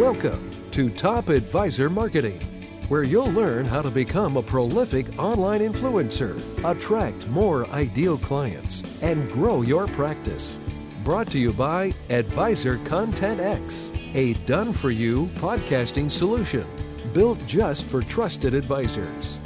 Welcome to Top Advisor Marketing, where you'll learn how to become a prolific online influencer, attract more ideal clients, and grow your practice. Brought to you by Advisor Content X, a done for you podcasting solution built just for trusted advisors.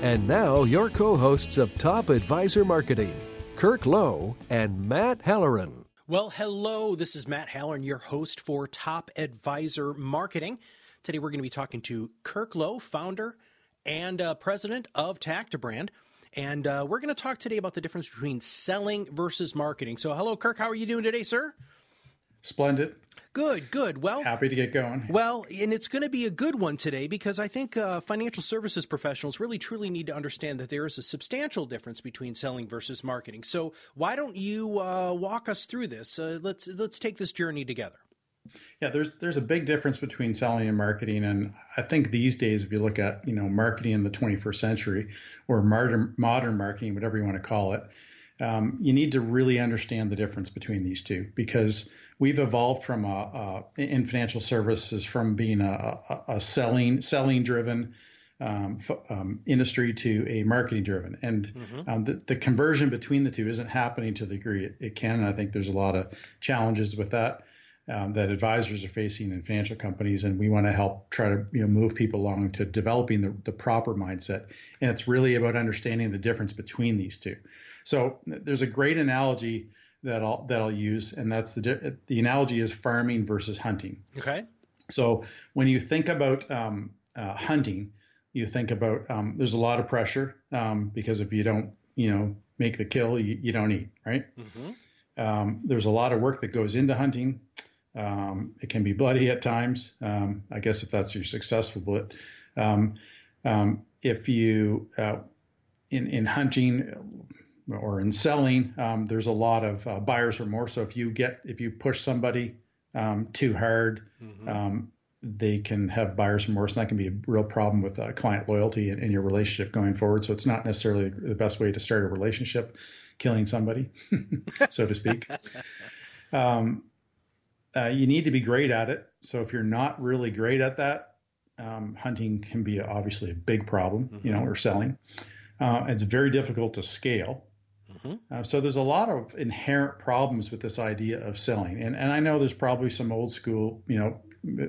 And now, your co hosts of Top Advisor Marketing, Kirk Lowe and Matt Halloran. Well, hello. This is Matt Halloran, your host for Top Advisor Marketing. Today we're going to be talking to Kirk Lowe, founder and uh, president of Tactobrand. And uh, we're going to talk today about the difference between selling versus marketing. So, hello, Kirk. How are you doing today, sir? Splendid. Good, good. Well, happy to get going. Well, and it's going to be a good one today because I think uh, financial services professionals really truly need to understand that there is a substantial difference between selling versus marketing. So, why don't you uh, walk us through this? Uh, let's let's take this journey together. Yeah, there's there's a big difference between selling and marketing, and I think these days, if you look at you know marketing in the 21st century or modern modern marketing, whatever you want to call it, um, you need to really understand the difference between these two because we've evolved from a, a in financial services from being a, a, selling selling driven um, um, industry to a marketing driven, and mm-hmm. um, the, the, conversion between the two isn't happening to the degree it, it can. And I think there's a lot of challenges with that. Um, that advisors are facing in financial companies, and we want to help try to you know move people along to developing the, the proper mindset. And it's really about understanding the difference between these two. So there's a great analogy that I'll that I'll use, and that's the the analogy is farming versus hunting. Okay. So when you think about um, uh, hunting, you think about um, there's a lot of pressure um, because if you don't you know make the kill, you, you don't eat, right? Mm-hmm. Um, there's a lot of work that goes into hunting. Um, it can be bloody at times. Um, I guess if that's your successful, but if you uh, in in hunting or in selling, um, there's a lot of uh, buyer's remorse. So if you get if you push somebody um, too hard, mm-hmm. um, they can have buyer's remorse, and that can be a real problem with uh, client loyalty in, in, your relationship going forward. So it's not necessarily the best way to start a relationship, killing somebody, so to speak. Um, uh, you need to be great at it. So if you're not really great at that, um, hunting can be obviously a big problem, mm-hmm. you know, mm-hmm. or selling. Uh, it's very difficult to scale. Mm-hmm. Uh, so there's a lot of inherent problems with this idea of selling, and and I know there's probably some old school, you know,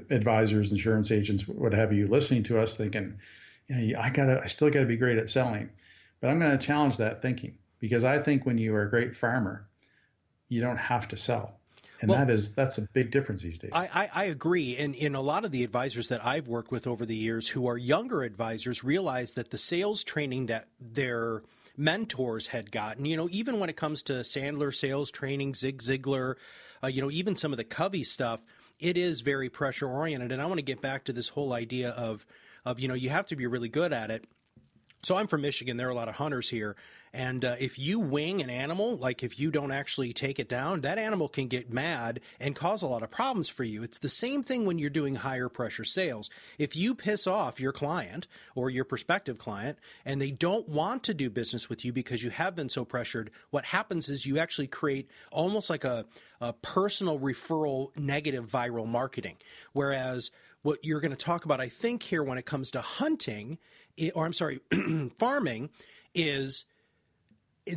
advisors, insurance agents, what have you, listening to us thinking, you know, I gotta, I still gotta be great at selling, but I'm going to challenge that thinking because I think when you are a great farmer, you don't have to sell. And well, that is that's a big difference these days. I, I, I, agree. And in a lot of the advisors that I've worked with over the years who are younger advisors realize that the sales training that they're mentors had gotten. You know, even when it comes to Sandler sales training, Zig Ziglar, uh, you know, even some of the Covey stuff, it is very pressure oriented. And I want to get back to this whole idea of, of you know, you have to be really good at it. So I'm from Michigan. There are a lot of hunters here, and uh, if you wing an animal, like if you don't actually take it down, that animal can get mad and cause a lot of problems for you. It's the same thing when you're doing higher pressure sales. If you piss off your client or your prospective client and they don't want to do business with you because you have been so pressured, what happens is you actually create almost like a, a personal referral negative viral marketing. Whereas what you're going to talk about, I think, here when it comes to hunting, or I'm sorry, farming, is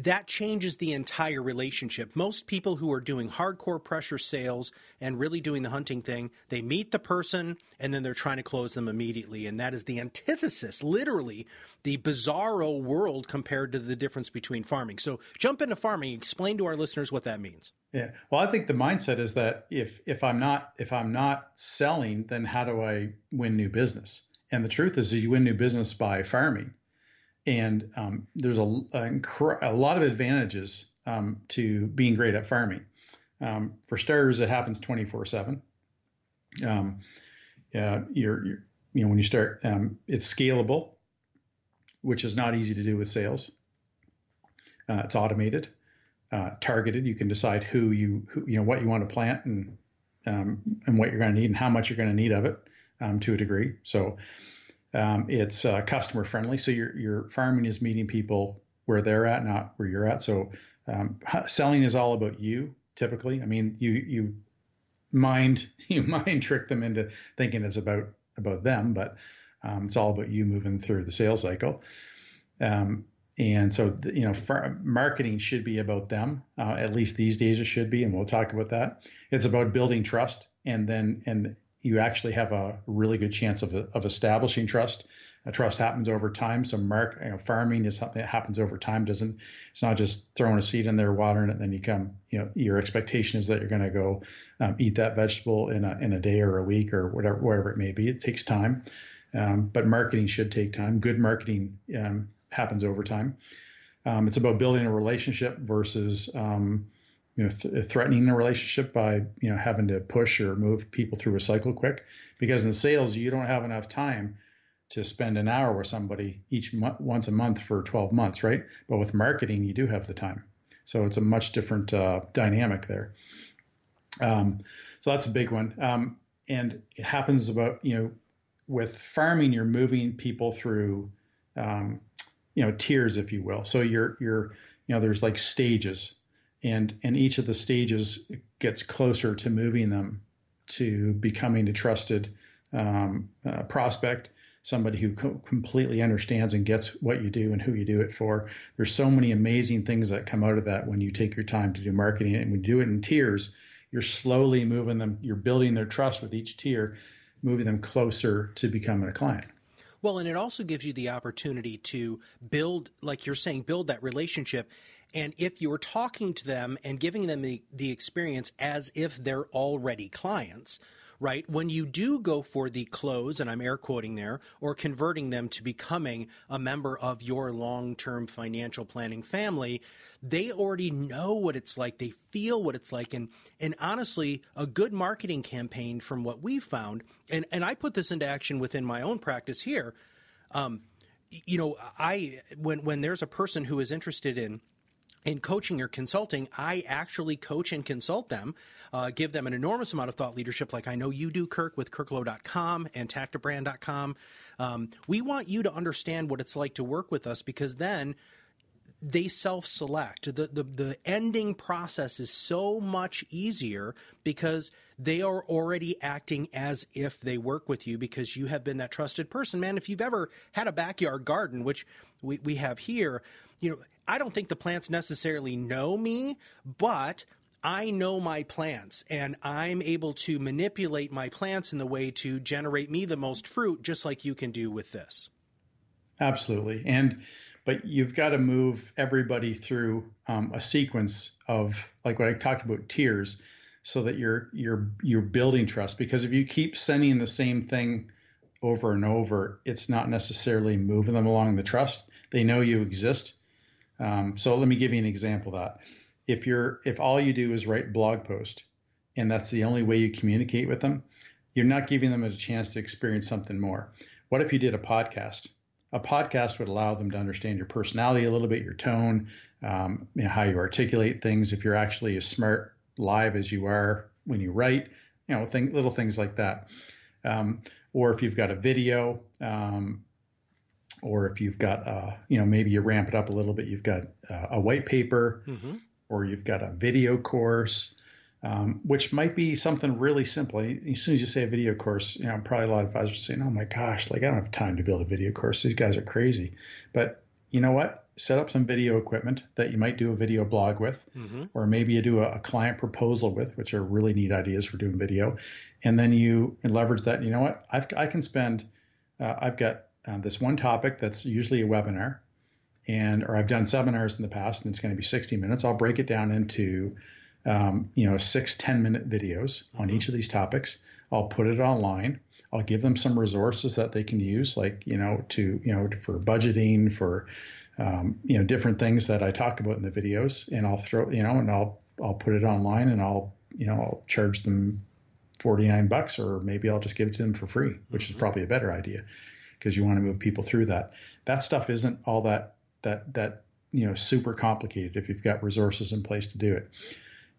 that changes the entire relationship. Most people who are doing hardcore pressure sales and really doing the hunting thing, they meet the person and then they're trying to close them immediately. And that is the antithesis, literally, the bizarro world compared to the difference between farming. So jump into farming, explain to our listeners what that means. Yeah. Well, I think the mindset is that if if I'm not if I'm not selling, then how do I win new business? And the truth is, you win new business by farming and um, there's a, a, lot of advantages um, to being great at farming. Um, for starters, it happens 24 seven. Um, you're, you're, you know, when you start, um, it's scalable, which is not easy to do with sales. Uh, it's automated, uh, targeted. You can decide who you, who, you know, what you want to plant and um, and what you're going to need and how much you're going to need of it to a degree. So um, it's uh, customer friendly, so your your farming is meeting people where they're at, not where you're at. So um, selling is all about you. Typically, I mean, you you mind you mind trick them into thinking it's about about them, but um, it's all about you moving through the sales cycle. Um, and so, you know, marketing should be about them. Uh, at least these days, it should be, and we'll talk about that. It's about building trust, and then and you actually have a really good chance of of establishing trust. A trust happens over time. So, mark, you know, farming is something that happens over time. Doesn't it's not just throwing a seed in there, watering it, and then you come. You know, your expectation is that you're going to go um, eat that vegetable in a in a day or a week or whatever whatever it may be. It takes time. Um, but marketing should take time. Good marketing um, happens over time. Um, it's about building a relationship versus um, you know th- threatening a relationship by you know having to push or move people through a cycle quick. Because in sales, you don't have enough time to spend an hour with somebody each once a month for 12 months, right? But with marketing, you do have the time. So it's a much different uh, dynamic there. Um, so that's a big one. Um, and it happens about, you know, with farming, you're moving people through, um, you know, tiers, if you will. So you're, you're, you know, there's like stages and, and each of the stages gets closer to moving them to becoming a trusted um, uh, prospect somebody who co- completely understands and gets what you do and who you do it for. There's so many amazing things that come out of that when you take your time to do marketing and we do it in tiers. You're slowly moving them. You're building their trust with each tier, moving them closer to becoming a client. Well, and it also gives you the opportunity to build, like you're saying, build that relationship. And if you're talking to them and giving them the, the experience as if they're already clients, right? When you do go for the close, and I'm air quoting there, or converting them to becoming a member of your long term financial planning family, they already know what it's like. They feel what it's like. And, and honestly, a good marketing campaign from what we've found, and, and I put this into action within my own practice here. Um, you know, I, when, when there's a person who is interested in, in coaching or consulting, I actually coach and consult them, uh, give them an enormous amount of thought leadership, like I know you do, Kirk, with kirklowe.com and tactobrand.com. Um, we want you to understand what it's like to work with us because then they self-select. The, the the ending process is so much easier because they are already acting as if they work with you because you have been that trusted person. Man, if you've ever had a backyard garden, which we, we have here, you know, I don't think the plants necessarily know me, but I know my plants and I'm able to manipulate my plants in the way to generate me the most fruit, just like you can do with this. Absolutely. And, but you've got to move everybody through um, a sequence of like what I talked about tiers so that you're, you're, you're building trust because if you keep sending the same thing over and over, it's not necessarily moving them along the trust. They know you exist um, so let me give you an example of that. If you're if all you do is write blog post and that's the only way you communicate with them, you're not giving them a chance to experience something more. What if you did a podcast? A podcast would allow them to understand your personality a little bit, your tone, um, you know, how you articulate things. If you're actually as smart live as you are when you write, you know, thing, little things like that. Um, or if you've got a video, um, or if you've got, uh, you know, maybe you ramp it up a little bit, you've got uh, a white paper, mm-hmm. or you've got a video course, um, which might be something really simple. As soon as you say a video course, you know, probably a lot of advisors saying, "Oh my gosh, like I don't have time to build a video course. These guys are crazy." But you know what? Set up some video equipment that you might do a video blog with, mm-hmm. or maybe you do a, a, client proposal with, which are really neat ideas for doing video. And then you leverage that. You know what? I've, I can spend. Uh, I've got uh, this one topic that's usually a webinar, and or I've done seminars in the past, and it's going to be 60 minutes. I'll break it down into um, you know six ten minute videos on each of these topics. I'll put it online. I'll give them some resources that they can use, like you know to you know for budgeting, for um, you know different things that I talk about in the videos, and I'll throw you know and I'll I'll put it online, and I'll you know I'll charge them 49 bucks, or maybe I'll just give it to them for free, which mm-hmm. is probably a better idea because you want to move people through that. That stuff isn't all that that that you know super complicated if you've got resources in place to do it.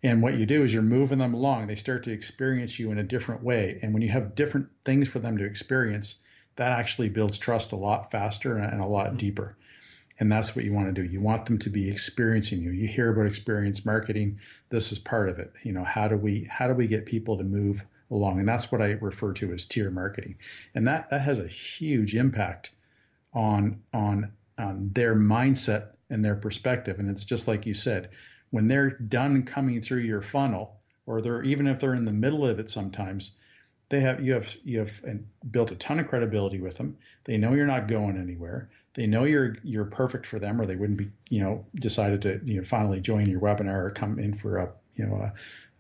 And what you do is you're moving them along. They start to experience you in a different way. And when you have different things for them to experience, that actually builds trust a lot faster and a lot mm-hmm. deeper. And that's what you want to do. You want them to be experiencing you. You hear about experience marketing. This is part of it. You know, how do we how do we get people to move along? And that's what I refer to as tier marketing. And that that has a huge impact on on on their mindset and their perspective. And it's just like you said, when they're done coming through your funnel, or they're even if they're in the middle of it sometimes, they have you have you have built a ton of credibility with them. They know you're not going anywhere. They know you're you're perfect for them, or they wouldn't be you know decided to you know finally join your webinar or come in for a you know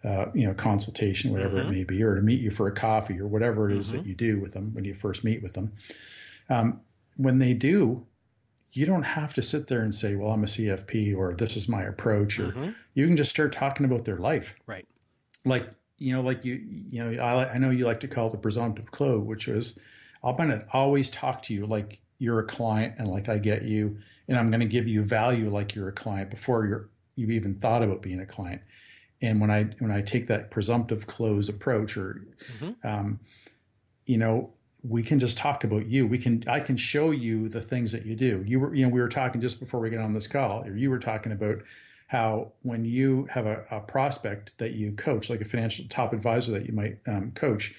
a, uh, you know consultation, whatever mm-hmm. it may be, or to meet you for a coffee or whatever it is mm-hmm. that you do with them when you first meet with them. Um, when they do, you don't have to sit there and say, "Well, I'm a CFP," or "This is my approach," or mm-hmm. you can just start talking about their life. Right. Like you know, like you, you know, I, I know you like to call the presumptive close, which is I'm going to always talk to you like you're a client and like I get you, and I'm going to give you value like you're a client before you're you've even thought about being a client. And when I when I take that presumptive close approach, or mm-hmm. um, you know, we can just talk about you. We can I can show you the things that you do. You were you know we were talking just before we get on this call, or you were talking about how when you have a, a, prospect that you coach, like a financial top advisor that you might um, coach,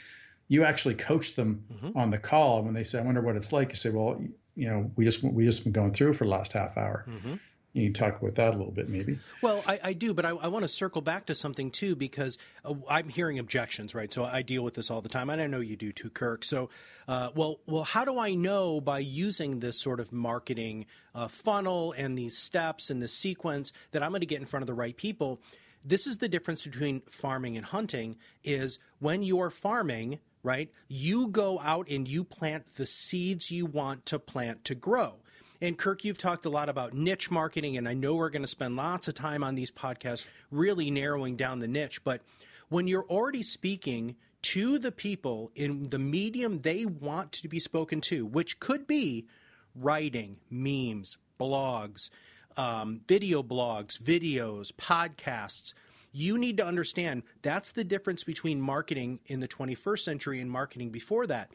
you actually coach them mm-hmm. on the call. When they say, "I wonder what it's like," you say, "Well, you know, we just we just been going through for the last half hour." Mm-hmm. You can talk about that a little bit, maybe. Well, I, I do, but I, I, want to circle back to something too because uh, I'm hearing objections, right? So I deal with this all the time, and I know you do too, Kirk. So, uh, well, well, how do I know by using this sort of marketing uh, funnel and these steps and this sequence that I'm going to get in front of the right people? This is the difference between farming and hunting. Is when you're farming, right? You go out and you plant the seeds you want to plant to grow and Kirk, you've talked a lot about niche marketing, and I know we're going to spend lots of time on these podcasts really narrowing down the niche. But when you're already speaking to the people in the medium they want to be spoken to, which could be writing, memes, blogs, um, video blogs, videos, podcasts, you need to understand that's the difference between marketing in the 21st century and marketing before that.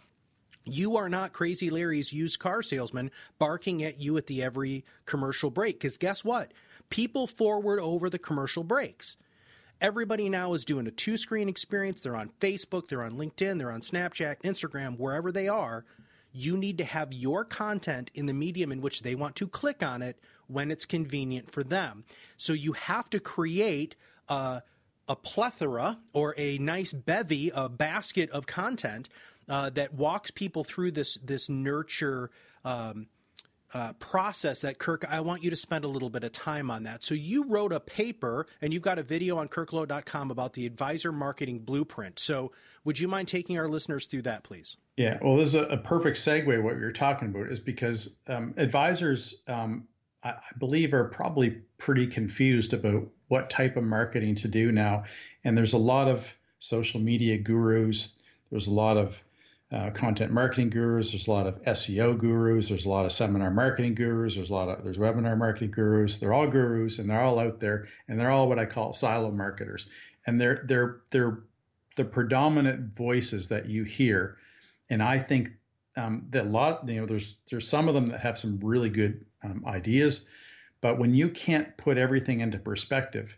You are not Crazy Larry's used car salesman barking at you at the every commercial break. Because guess what? People forward over the commercial breaks. Everybody now is doing a two screen experience. They're on Facebook, they're on LinkedIn, they're on Snapchat, Instagram, wherever they are. You need to have your content in the medium in which they want to click on it when it's convenient for them. So you have to create a, a plethora or a nice bevy, a basket of content uh, that walks people through this this nurture um, uh, process that Kirk, I want you to spend a little bit of time on that. So you wrote a paper and you've got a video on kirklowe.com about the advisor marketing blueprint. So would you mind taking our listeners through that, please? Yeah, well, this is a, a perfect segue. What you're talking about is because um, advisors, um, I, believe, are probably pretty confused about what type of marketing to do now. And there's a lot of social media gurus. There's a lot of uh, content marketing gurus. There's a lot of SEO gurus. There's a lot of seminar marketing gurus. There's a lot of there's webinar marketing gurus. They're all gurus and they're all out there and they're all what I call silo marketers. And they're they're they're the predominant voices that you hear. And I think um, that a lot you know there's there's some of them that have some really good um, ideas, but when you can't put everything into perspective,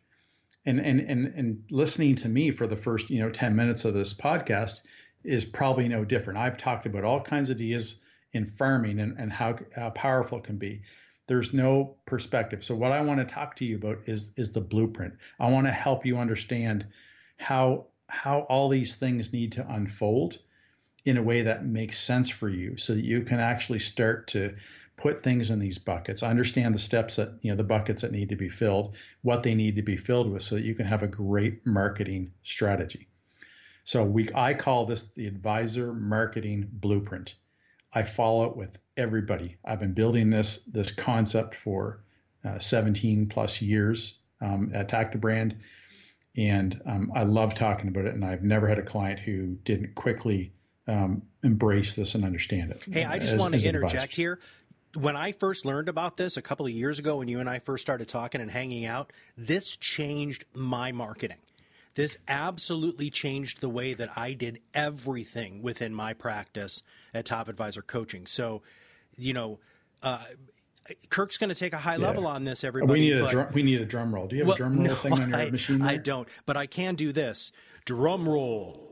and and and and listening to me for the first you know 10 minutes of this podcast is probably no different. I've talked about all kinds of ideas in farming and, and how, how powerful it can be. There's no perspective. So what I want to talk to you about is is the blueprint. I want to help you understand how how all these things need to unfold in a way that makes sense for you so that you can actually start to put things in these buckets understand the steps that you know the buckets that need to be filled what they need to be filled with so that you can have a great marketing strategy so we, I call this the advisor marketing blueprint. I follow it with everybody. I've been building this this concept for uh, 17 plus years um, at Tactobrand, and um, I love talking about it. And I've never had a client who didn't quickly um, embrace this and understand it. Hey, I just as, want to interject advisors. here. When I first learned about this a couple of years ago, when you and I first started talking and hanging out, this changed my marketing. This absolutely changed the way that I did everything within my practice at Top Advisor Coaching. So, you know, uh, Kirk's going to take a high yeah. level on this. Everybody, we need a drum, we need a drum roll. Do you have well, a drum roll no, thing on your I, machine? There? I don't, but I can do this. Drum roll.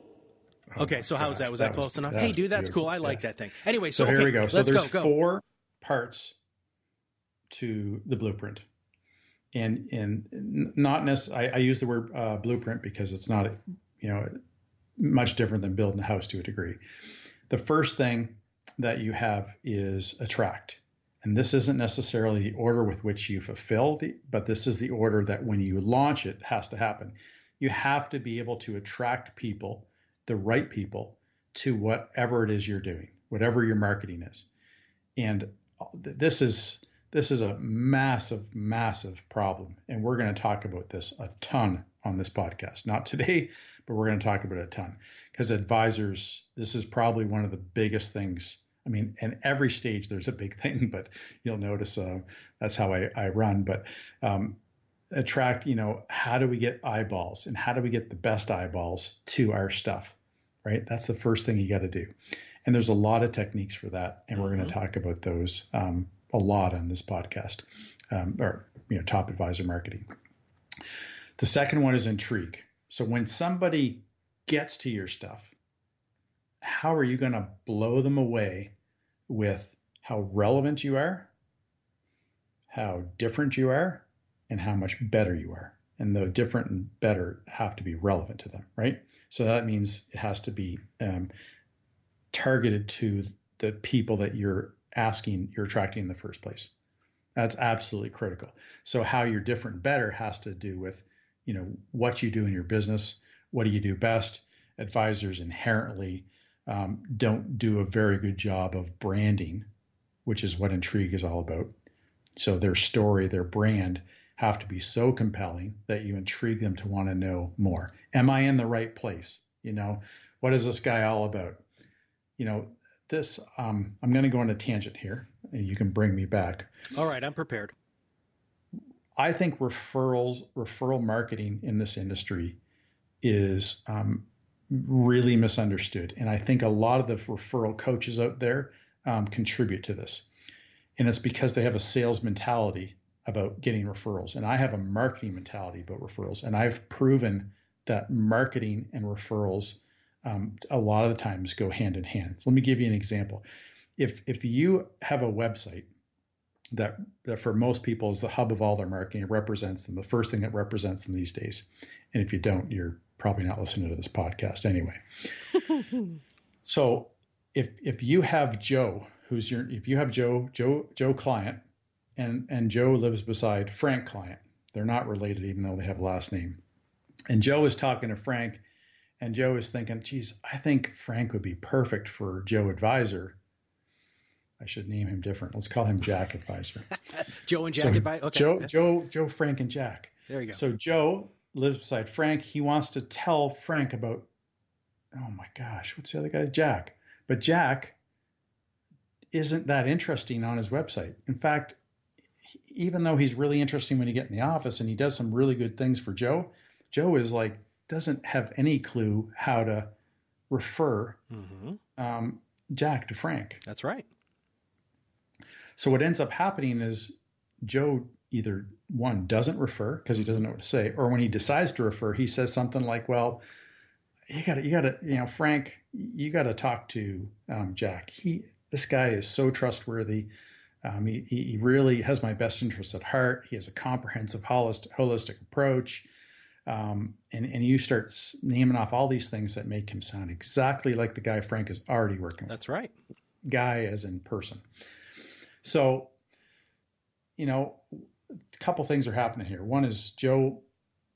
Oh okay, so how was that? Was that, that close was, enough? That hey, dude, that's beautiful. cool. I like yes. that thing. Anyway, so, so okay, here we go. So let's there's go, go. four parts to the blueprint, and and not necessarily. I, I use the word uh, blueprint because it's not, you know, much different than building a house to a degree. The first thing that you have is attract. And this isn't necessarily the order with which you fulfill the, but this is the order that when you launch it has to happen. You have to be able to attract people, the right people, to whatever it is you're doing, whatever your marketing is. And this is this is a massive, massive problem. And we're going to talk about this a ton on this podcast. Not today, but we're going to talk about it a ton. Because advisors, this is probably one of the biggest things I mean, in every stage there's a big thing, but you'll notice uh, that's how I, I run. But um, attract, you know, how do we get eyeballs and how do we get the best eyeballs to our stuff, right? That's the first thing you got to do. And there's a lot of techniques for that, and we're going to mm-hmm. talk about those um, a lot on this podcast, um, or you know, top advisor marketing. The second one is intrigue. So when somebody gets to your stuff, how are you going to blow them away with how relevant you are, how different you are, and how much better you are? And the different and better have to be relevant to them, right? So that means it has to be um, targeted to the people that you're asking, you're attracting in the first place. That's absolutely critical. So how you're different and better has to do with, you know, what you do in your business, what do you do best. Advisors inherently um, don't do a very good job of branding, which is what intrigue is all about. So their story, their brand have to be so compelling that you intrigue them to want to know more. Am I in the right place? You know, what is this guy all about? You know, this, um, I'm going to go on a tangent here and you can bring me back. All right, I'm prepared. I think referrals, referral marketing in this industry is um, really misunderstood. And I think a lot of the referral coaches out there um, contribute to this. And it's because they have a sales mentality about getting referrals. And I have a marketing mentality about referrals. And I've proven that marketing and referrals um, a lot of the times go hand in hand. So let me give you an example. If, if you have a website that, that for most people is the hub of all their marketing, it represents them, the first thing that represents them these days. And if you don't, you're probably not listening to this podcast anyway. so if if you have Joe, who's your if you have Joe Joe Joe client, and and Joe lives beside Frank client, they're not related even though they have a last name. And Joe is talking to Frank, and Joe is thinking, "Geez, I think Frank would be perfect for Joe Advisor." I should name him different. Let's call him Jack Advisor. Joe and Jack so Advisor. Okay. Joe, Joe, Joe, Frank, and Jack. There you go. So Joe lives beside Frank. He wants to tell Frank about, oh my gosh, what's the other guy? Jack. But Jack isn't that interesting on his website. In fact, even though he's really interesting when you get in the office and he does some really good things for Joe, Joe is like, doesn't have any clue how to refer mm-hmm. um, Jack to Frank. That's right. So what ends up happening is Joe either one doesn't refer because he doesn't know what to say, or when he decides to refer, he says something like, "Well, you got to, you got to, you know, Frank, you got to talk to um, Jack. He, this guy is so trustworthy. Um, he, he really has my best interests at heart. He has a comprehensive, holistic, holistic approach." Um, and, and you start naming off all these things that make him sound exactly like the guy Frank is already working with. That's right. Guy as in person. So, you know, a couple things are happening here. One is Joe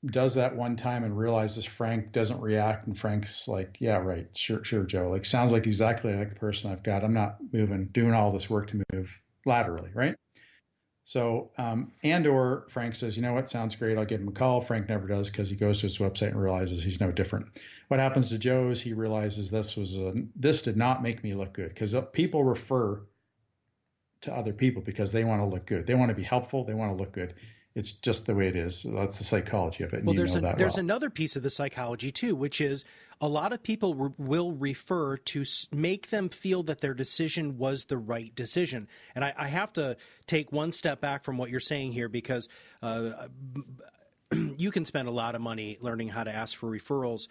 does that one time and realizes Frank doesn't react, and Frank's like, "Yeah, right, sure, sure, Joe. Like, sounds like exactly like the person I've got. I'm not moving, doing all this work to move laterally, right?" So, um, and or Frank says, "You know what? Sounds great. I'll give him a call." Frank never does because he goes to his website and realizes he's no different. What happens to Joe is he realizes this was a, this did not make me look good because people refer to other people because they want to look good. They want to be helpful. They want to look good. It's just the way it is. That's the psychology of it. well, there's, there's well. another piece of the psychology too, which is a lot of people re- will refer to s- make them feel that their decision was the right decision. And I, I have to take one step back from what you're saying here because uh, you can spend a lot of money learning how to ask for referrals.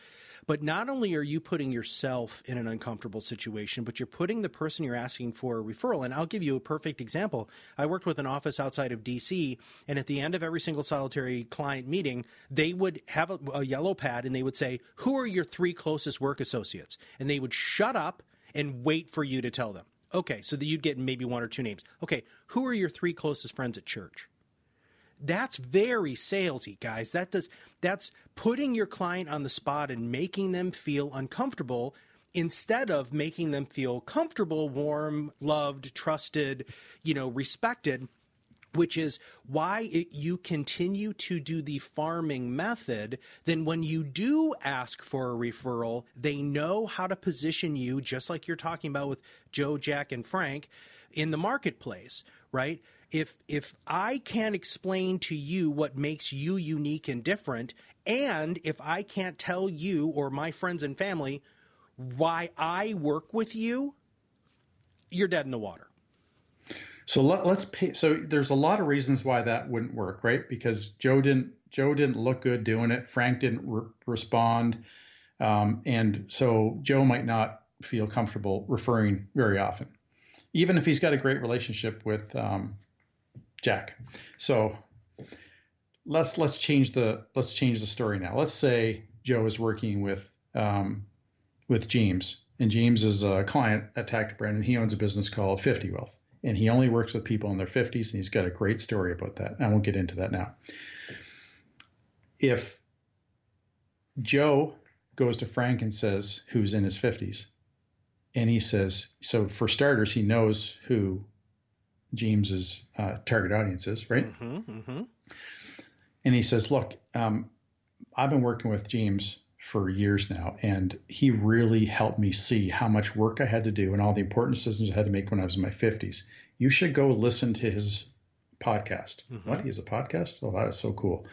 But not only are you putting yourself in an uncomfortable situation, but you're putting the person you're asking for a referral. And I'll give you a perfect example. I worked with an office outside of DC, and at the end of every single solitary client meeting, they would have a, a yellow pad and they would say, Who are your three closest work associates? And they would shut up and wait for you to tell them. Okay, so that you'd get maybe one or two names. Okay, who are your three closest friends at church? That's very salesy, guys. That does that's putting your client on the spot and making them feel uncomfortable instead of making them feel comfortable, warm, loved, trusted, you know, respected which is why it, you continue to do the farming method. Then, when you do ask for a referral, they know how to position you, just like you're talking about with Joe, Jack, and Frank, in the marketplace, right? If if I can't explain to you what makes you unique and different, and if I can't tell you or my friends and family why I work with you, you're dead in the water. So let, us pay. So there's a lot of reasons why that wouldn't work, right? Because Joe didn't Joe didn't look good doing it. Frank didn't re- respond, um, and so Joe might not feel comfortable referring very often, even if he's got a great relationship with um, Jack. So let's let's change the let's change the story now. Let's say Joe is working with um, with James, and James is a client at Tactic Brand, and he owns a business called Fifty Wealth and he only works with people in their 50s and he's got a great story about that i won't get into that now if joe goes to frank and says who's in his 50s and he says so for starters he knows who james's uh, target audience is right mm-hmm, mm-hmm. and he says look um, i've been working with james for years now, and he really helped me see how much work I had to do and all the important decisions I had to make when I was in my 50s. You should go listen to his podcast. Mm-hmm. What? He has a podcast? Oh, that is so cool.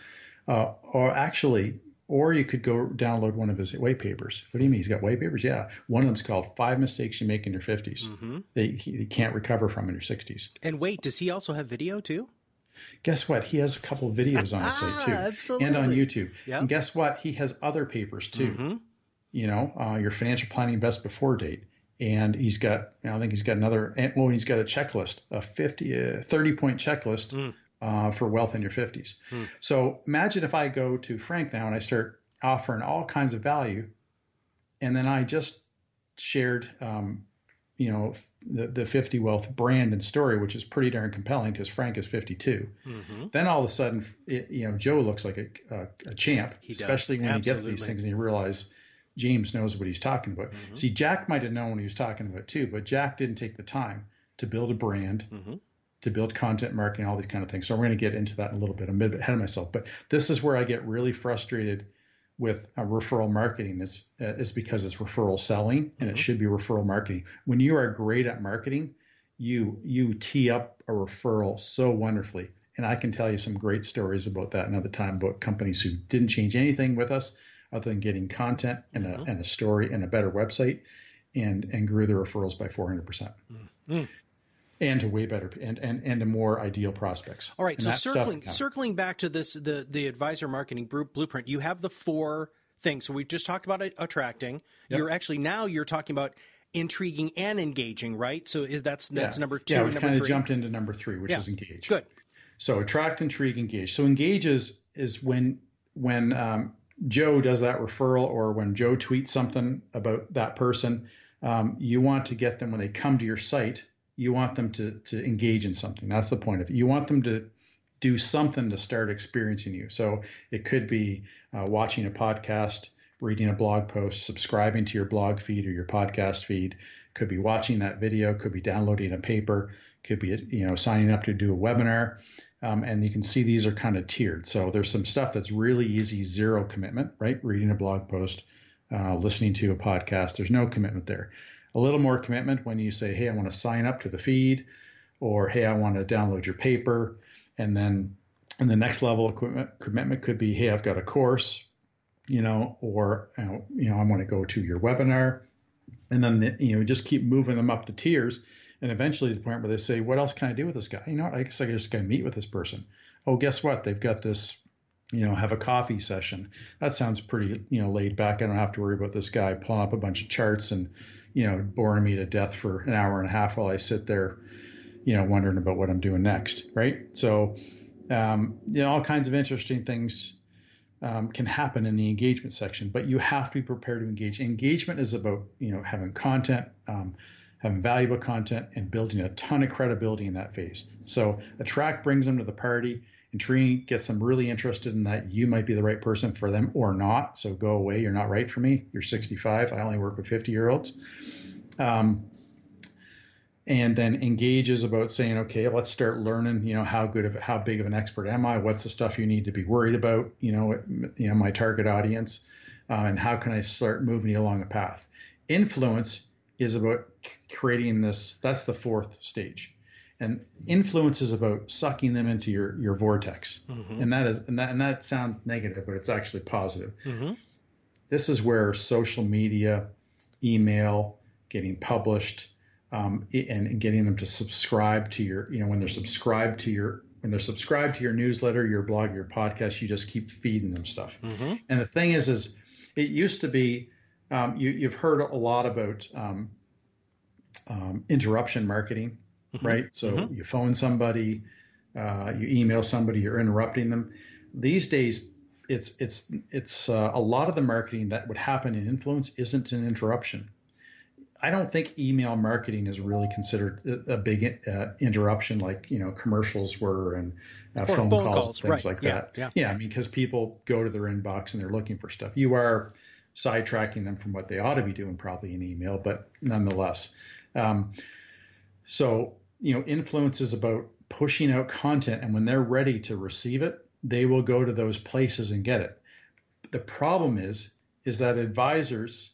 Uh, or actually, or you could go download one of his white papers. What do you mean? He's got white papers? Yeah. One of them's called Five Mistakes You Make in Your 50s mm-hmm. that you can't recover from in your 60s. And wait, does he also have video too? guess what? He has a couple of videos on his site too, Absolutely. and on YouTube. Yep. And guess what? He has other papers too. Mm-hmm. You know, uh, your financial planning best before date, and he's got. I think he's got another. Well, he's got a checklist, a 50, uh, 30 point checklist Mm. Uh, for wealth in your fifties. Mm. So imagine if I go to Frank now and I start offering all kinds of value, and then I just shared, um, you know, the, the 50 Wealth brand and story, which is pretty darn compelling because Frank is 52. Mm-hmm. Then all of a sudden, it, you know, Joe looks like a, a, a champ, He does. especially when he gets these things and you realize James knows what he's talking about. Mhm. See, Jack might have known what he was talking about too, but Jack didn't take the time to build a brand, Mm-hmm. To build content marketing, all these kind of things. So we're going to get into that in a little bit. I'm a bit ahead of myself, but this is where I get really frustrated with uh, referral marketing is uh, is because it's referral selling and Mhm. it should be referral marketing. When you are great at marketing, you you tee up a referral so wonderfully. And I can tell you some great stories about that another time about companies who didn't change anything with us other than getting content and a, Mhm. and a story and a better website and and grew their referrals by 400%. percent Mm. And to way better and, and, and to more ideal prospects. All right. And So stuff- circling circling back to this the the advisor marketing blueprint, you have the four things. So we just talked about attracting. Yep. You're actually now you're talking about intriguing and engaging, right? So is that's that's Yeah. number two Yeah, and we number kind of jumped into number three, which Yeah. is engage. Good. So attract, intrigue, engage. So engage is is when when um, Joe does that referral or when Joe tweets something about that person, um, you want to get them when they come to your site. You want them to to engage in something. That's the point of it. You want them to do something to start experiencing you. So it could be uh, watching a podcast, reading a blog post, subscribing to your blog feed or your podcast feed. Could be watching that video. Could be downloading a paper. Could be you know signing up to do a webinar. Um, and you can see these are kind of tiered. So there's some stuff that's really easy, zero commitment, right? Reading a blog post, uh, listening to a podcast. There's no commitment there. A little more commitment when you say, hey, I want to sign up to the feed, or hey, I want to download your paper, and then and the next level of commitment, could be, hey, I've got a course, you know, or you know I want to go to your webinar, and then the, you know just keep moving them up the tiers, and eventually to the point where they say, what else can I do with this guy? You know, what? I guess I just got to meet with this person. Oh, guess what? They've got this you know, have a coffee session. That sounds pretty, you know, laid back. I don't have to worry about this guy pulling up a bunch of charts and, you know, boring me to death for an hour and a half while I sit there, you know, wondering about what I'm doing next, right? So, um, you know, all kinds of interesting things um, can happen in the engagement section, but you have to be prepared to engage. Engagement is about, you know, having content, um, having valuable content, and building a ton of credibility in that phase. So, attract brings them to the party Intriguing gets them really interested in that you might be the right person for them or not. So go away. You're not right for me. You're 65. I only work with 50 year olds. Um, and then engages about saying, okay, let's start learning. You know, how good of how big of an expert am I? What's the stuff you need to be worried about? You know, you know my target audience, uh, and how can I start moving you along a path? Influence is about creating this. That's the fourth stage and influence is about sucking them into your your vortex mm-hmm. and that is and that, and that sounds negative but it's actually positive mm-hmm. this is where social media email getting published um, and, and, getting them to subscribe to your you know when they're subscribed to your when they're subscribed to your newsletter your blog your podcast you just keep feeding them stuff mm-hmm. and the thing is is it used to be um, you, have heard a lot about um, um interruption marketing mm-hmm. right? So mm-hmm. you phone somebody, uh, you email somebody, you're interrupting them. These days, it's it's it's uh, a lot of the marketing that would happen in influence isn't an interruption. I don't think email marketing is really considered a, a big uh, interruption like you know commercials were and uh, phone, phone, calls, calls things right. like yeah, that. Yeah, yeah. I mean because people go to their inbox and they're looking for stuff. You are sidetracking them from what they ought to be doing probably in email, but nonetheless. Um, so you know, influence is about pushing out content, and when they're ready to receive it, they will go to those places and get it. The problem is, is that advisors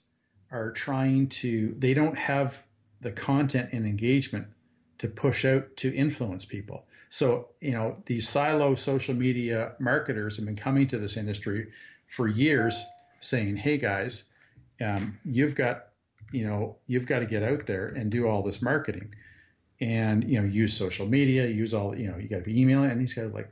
are trying to, they don't have the content and engagement to push out to influence people. So, you know, these silo social media marketers have been coming to this industry for years saying, hey guys, um, you've got, you know, you've got to get out there and do all this marketing and you know use social media use all you know you got to be emailing and these guys like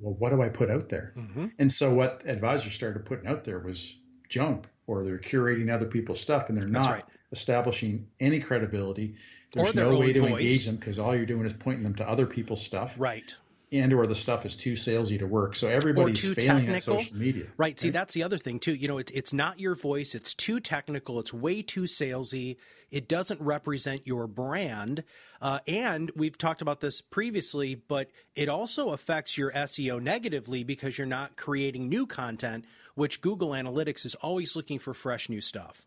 well what do i put out there mm-hmm. and so what advisors started putting out there was junk or they're curating other people's stuff and they're not right. establishing any credibility there's no way to voice. engage them because all you're doing is pointing them to other people's stuff right and or the stuff is too salesy to work. So everybody's failing technical. at social media. Right. right. See, that's the other thing too. You know, it's it's not your voice. It's too technical. It's way too salesy. It doesn't represent your brand. Uh, and we've talked about this previously, but it also affects your SEO negatively because you're not creating new content, which Google Analytics is always looking for fresh new stuff.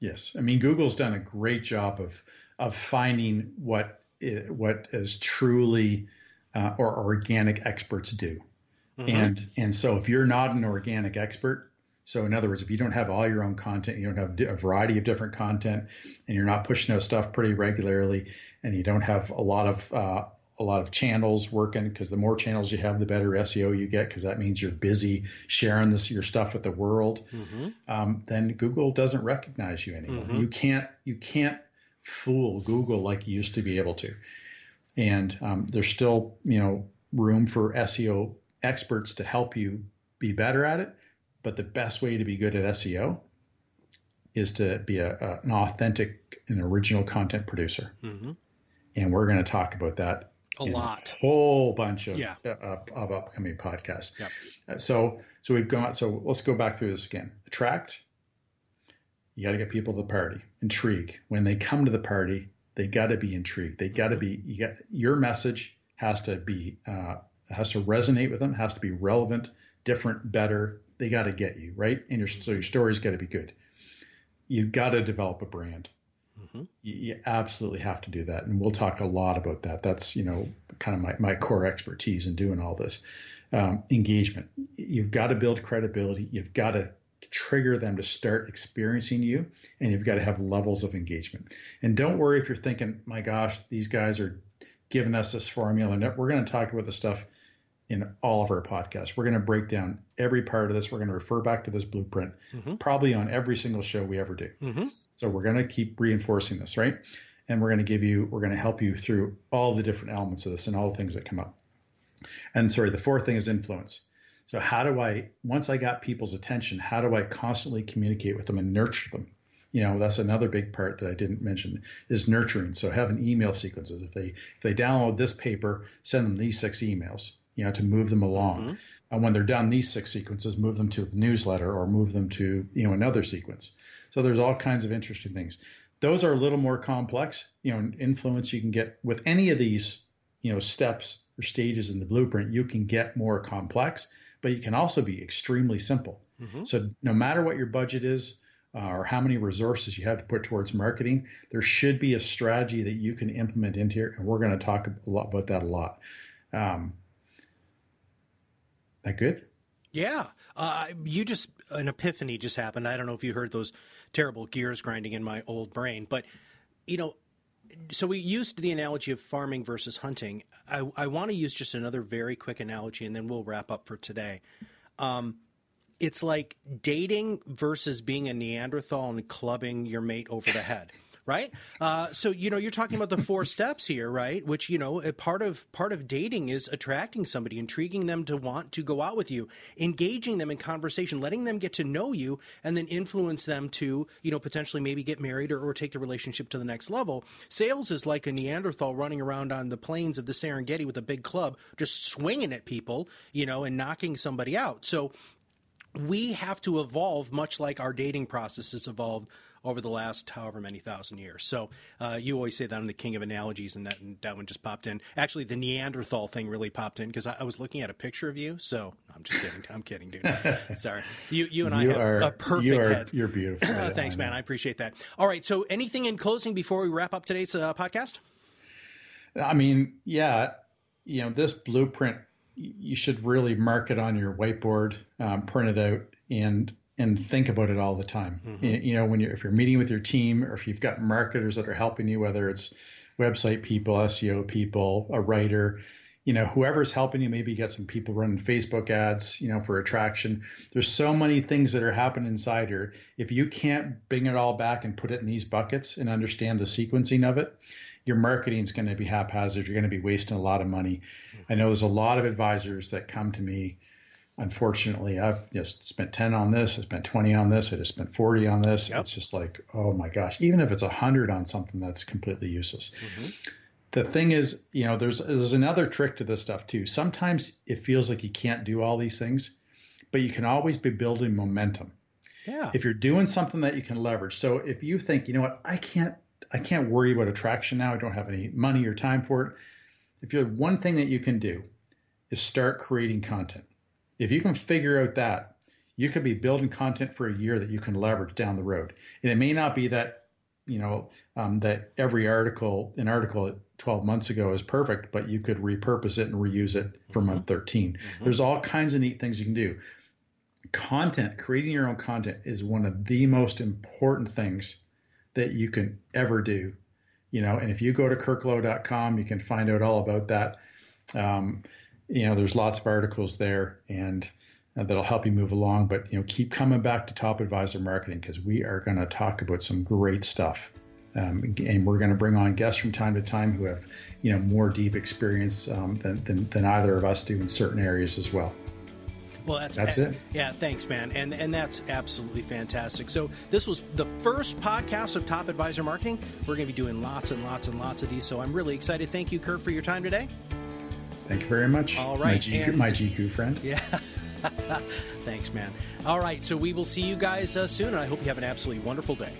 Yes, I mean Google's done a great job of of finding what what is truly uh, or organic experts do. Mm-hmm. And and so if you're not an organic expert, so in other words, if you don't have all your own content, you don't have a variety of different content, and you're not pushing out stuff pretty regularly, and you don't have a lot of uh, a lot of channels working because the more channels you have, the better SEO you get because that means you're busy sharing this your stuff with the world. Mm-hmm. Um, then Google doesn't recognize you anymore. Mm-hmm. You can't you can't fool Google like you used to be able to and um, there's still you know room for SEO experts to help you be better at it. But the best way to be good at SEO is to be a, a an authentic and original content producer. Mm-hmm. And we're going to talk about that a lot, a whole bunch of yeah. uh, of upcoming podcasts. Yep. Uh, so so we've gone. So let's go back through this again. Attract. You got to get people to the party. Intrigue. When they come to the party, they got to be intrigued. They got to be. You got your message has to be uh, has to resonate with them. Has to be relevant, different, better. They got to get you right, and your so your story's got to be good. You've got to develop a brand. Mm-hmm. You, you, absolutely have to do that, and we'll talk a lot about that. That's you know kind of my, my core expertise in doing all this. Um, engagement. You've got to build credibility. You've got to trigger them to start experiencing you and you've got to have levels of engagement and don't worry if you're thinking my gosh these guys are giving us this formula and we're going to talk about the stuff in all of our podcasts. We're going to break down every part of this. We're going to refer back to this blueprint, mm-hmm. probably on every single show we ever do. Mm-hmm. So we're going to keep reinforcing this, right? And we're going to give you, we're going to help you through all the different elements of this and all the things that come up. And sorry, the fourth thing is influence. So how do I, once I got people's attention, how do I constantly communicate with them and nurture them? You know, that's another big part that I didn't mention is nurturing. So having email sequences. If they if they download this paper, send them these six emails you know, to move them along. Mm-hmm. And when they're done these six sequences, move them to the newsletter or move them to, you know, another sequence. So there's all kinds of interesting things. Those are a little more complex, you know, influence you can get with any of these, you know, steps or stages in the blueprint, you can get more complex, but it can also be extremely simple. Mm-hmm. So no matter what your budget is, uh, or how many resources you have to put towards marketing, there should be a strategy that you can implement into here. And we're going to talk a lot about that a lot. Um, that good? Yeah. Uh, you just, an epiphany just happened. I don't know if you heard those terrible gears grinding in my old brain, but, you know, so we used the analogy of farming versus hunting. I, I want to use just another very quick analogy and then we'll wrap up for today. Um, it's like dating versus being a Neanderthal and clubbing your mate over the head right? Uh, so you know, you're talking about the four steps here, right? Which you know, part of part of dating is attracting somebody, intriguing them to want to go out with you, engaging them in conversation, letting them get to know you, and then influence them to you know potentially maybe get married or, or take the relationship to the next level. Sales is like a Neanderthal running around on the plains of the Serengeti with a big club, just swinging at people, you know, and knocking somebody out. So we have to evolve much like our dating process has evolved over the last however many thousand years. So uh, you always say that I'm the king of analogies, and that, and that one just popped in. Actually, the Neanderthal thing really popped in because I, I, was looking at a picture of you. So I'm just kidding. I'm kidding, dude. Sorry. You you and I have are, a perfect you are, head. You're beautiful. Thanks, man. I appreciate that. All right. So anything in closing before we wrap up today's uh, podcast? I mean, yeah, you know, this blueprint you should really mark it on your whiteboard, um, print it out, and and think about it all the time. Mm-hmm. You know, when you're if you're meeting with your team or if you've got marketers that are helping you, whether it's website people, SEO people, a writer, you know, whoever's helping you, maybe get some people running Facebook ads, you know, for attraction. There's so many things that are happening inside here. If you can't bring it all back and put it in these buckets and understand the sequencing of it, your marketing is going to be haphazard. You're going to be wasting a lot of money. Mm-hmm. I know there's a lot of advisors that come to me unfortunately, I've just spent 10 on this, I spent 20 on this, I just spent 40 on this. Yep. It's just like, oh my gosh, even if it's 100 on something that's completely useless. Mm-hmm. The thing is, you know, there's there's another trick to this stuff too. Sometimes it feels like you can't do all these things, but you can always be building momentum. Yeah. If you're doing something that you can leverage. So if you think, you know what, I can't I can't worry about attraction now. I don't have any money or time for it. If you have one thing that you can do is start creating content if you can figure out that, you could be building content for a year that you can leverage down the road. And it may not be that, you know, um, that every article, an article 12 months ago is perfect, but you could repurpose it and reuse it for month mm-hmm. 13. Mm-hmm. There's all kinds of neat things you can do. Content, creating your own content is one of the most important things that you can ever do. You know, and if you go to kirklowe.com, you can find out all about that. Um, you know, there's lots of articles there and uh, that'll help you move along. But you know, keep coming back to Top Advisor Marketing because we are going to talk about some great stuff. Um, and we're going to bring on guests from time to time who have, you know, more deep experience um, than, than, than either of us do in certain areas as well. Well, that's that's it. Yeah, thanks, man, and and that's absolutely fantastic. So this was the first podcast of Top Advisor Marketing. We're going to be doing lots and lots and lots of these, so I'm really excited. Thank you, Kirk, for your time today. Thank you very much. All right. My GQ, and, my GQ friend. Yeah. Thanks, man. All right. So we will see you guys uh, soon. And I hope you have an absolutely wonderful day.